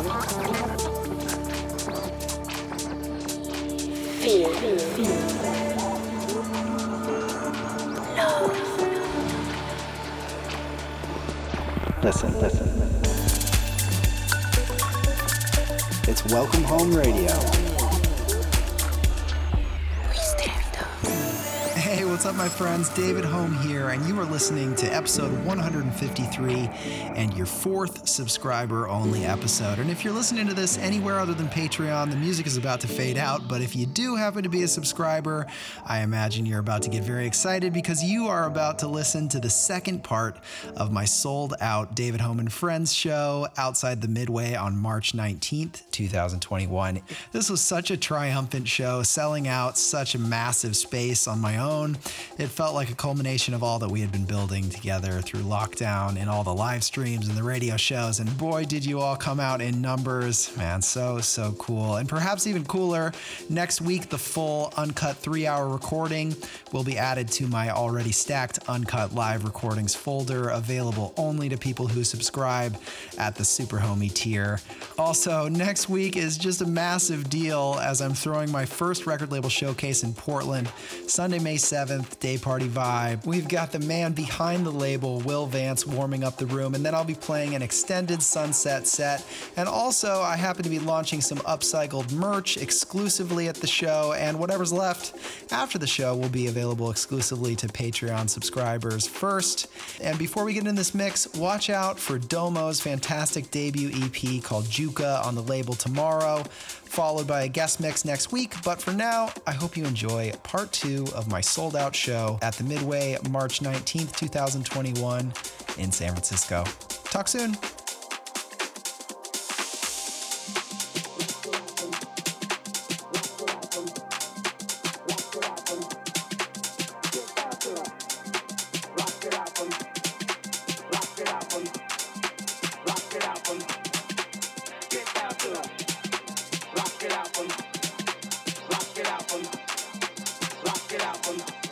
Fear. Love. Listen, listen. It's Welcome Hohme Radio. What's up, my friends? David Hohme here, and you are listening to episode 153 and your fourth subscriber only episode. And if you're listening to this anywhere other than Patreon, the music is about to fade out. But if you do happen to be a subscriber, I imagine you're about to get very excited because you are about to listen to the second part of my sold out David Hohme and Friends show outside the Midway on March 19th, 2021. This was such a triumphant show, selling out such a massive space on my own. It felt like a culmination of all that we had been building together through lockdown and all the live streams and the radio shows. And boy, did you all come out in numbers. Man, so, so cool. And perhaps even cooler, next week, the full uncut three hour recording will be added to my already stacked uncut live recordings folder, available only to people who subscribe at the Super Homie tier. Also, next week is just a massive deal as I'm throwing my first record label showcase in Portland, Sunday, May 7th, day party vibe. We've got the man behind the label, Will Vance, warming up the room, and then I'll be playing an extended sunset set. And also, I happen to be launching some upcycled merch exclusively at the show, and whatever's left after the show will be available exclusively to Patreon subscribers first. And before we get into this mix, watch out for Domo's fantastic debut EP called Juka on the label tomorrow, followed by a guest mix next week. But for now, I hope you enjoy part two of my sold out out show at the Midway, March 19th, 2021, in San Francisco. Talk soon. Rock it out. Rock it out.